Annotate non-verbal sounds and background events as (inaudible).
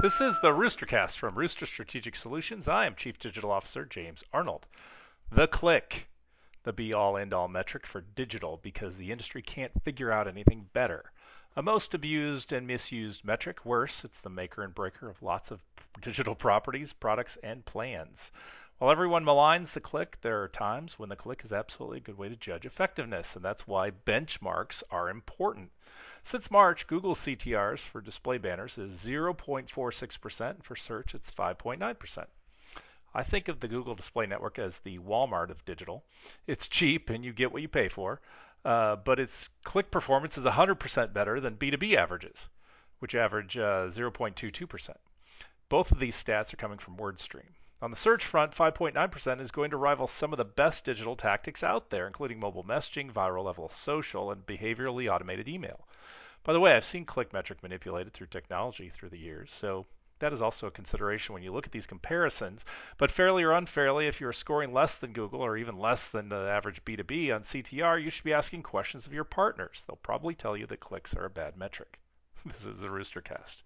This is the Roostercast from Rooster Strategic Solutions. I am Chief Digital Officer James Arnold. The click, the be all end all metric for digital because the industry can't figure out anything better. A most abused and misused metric. Worse, it's the maker and breaker of lots of digital properties, products, and plans. While everyone maligns the click, there are times when the click is absolutely a good way to judge effectiveness, and that's why benchmarks are important. Since March, Google CTRs for display banners is 0.46%, and for search it's 5.9%. I think of the Google Display Network as the Walmart of digital. It's cheap and you get what you pay for, uh, but its click performance is 100% better than B2B averages, which average uh, 0.22%. Both of these stats are coming from WordStream. On the search front, 5.9% is going to rival some of the best digital tactics out there, including mobile messaging, viral level social, and behaviorally automated email. By the way, I've seen click metric manipulated through technology through the years, so that is also a consideration when you look at these comparisons. But fairly or unfairly, if you're scoring less than Google or even less than the average B2B on CTR, you should be asking questions of your partners. They'll probably tell you that clicks are a bad metric. (laughs) this is the Roostercast.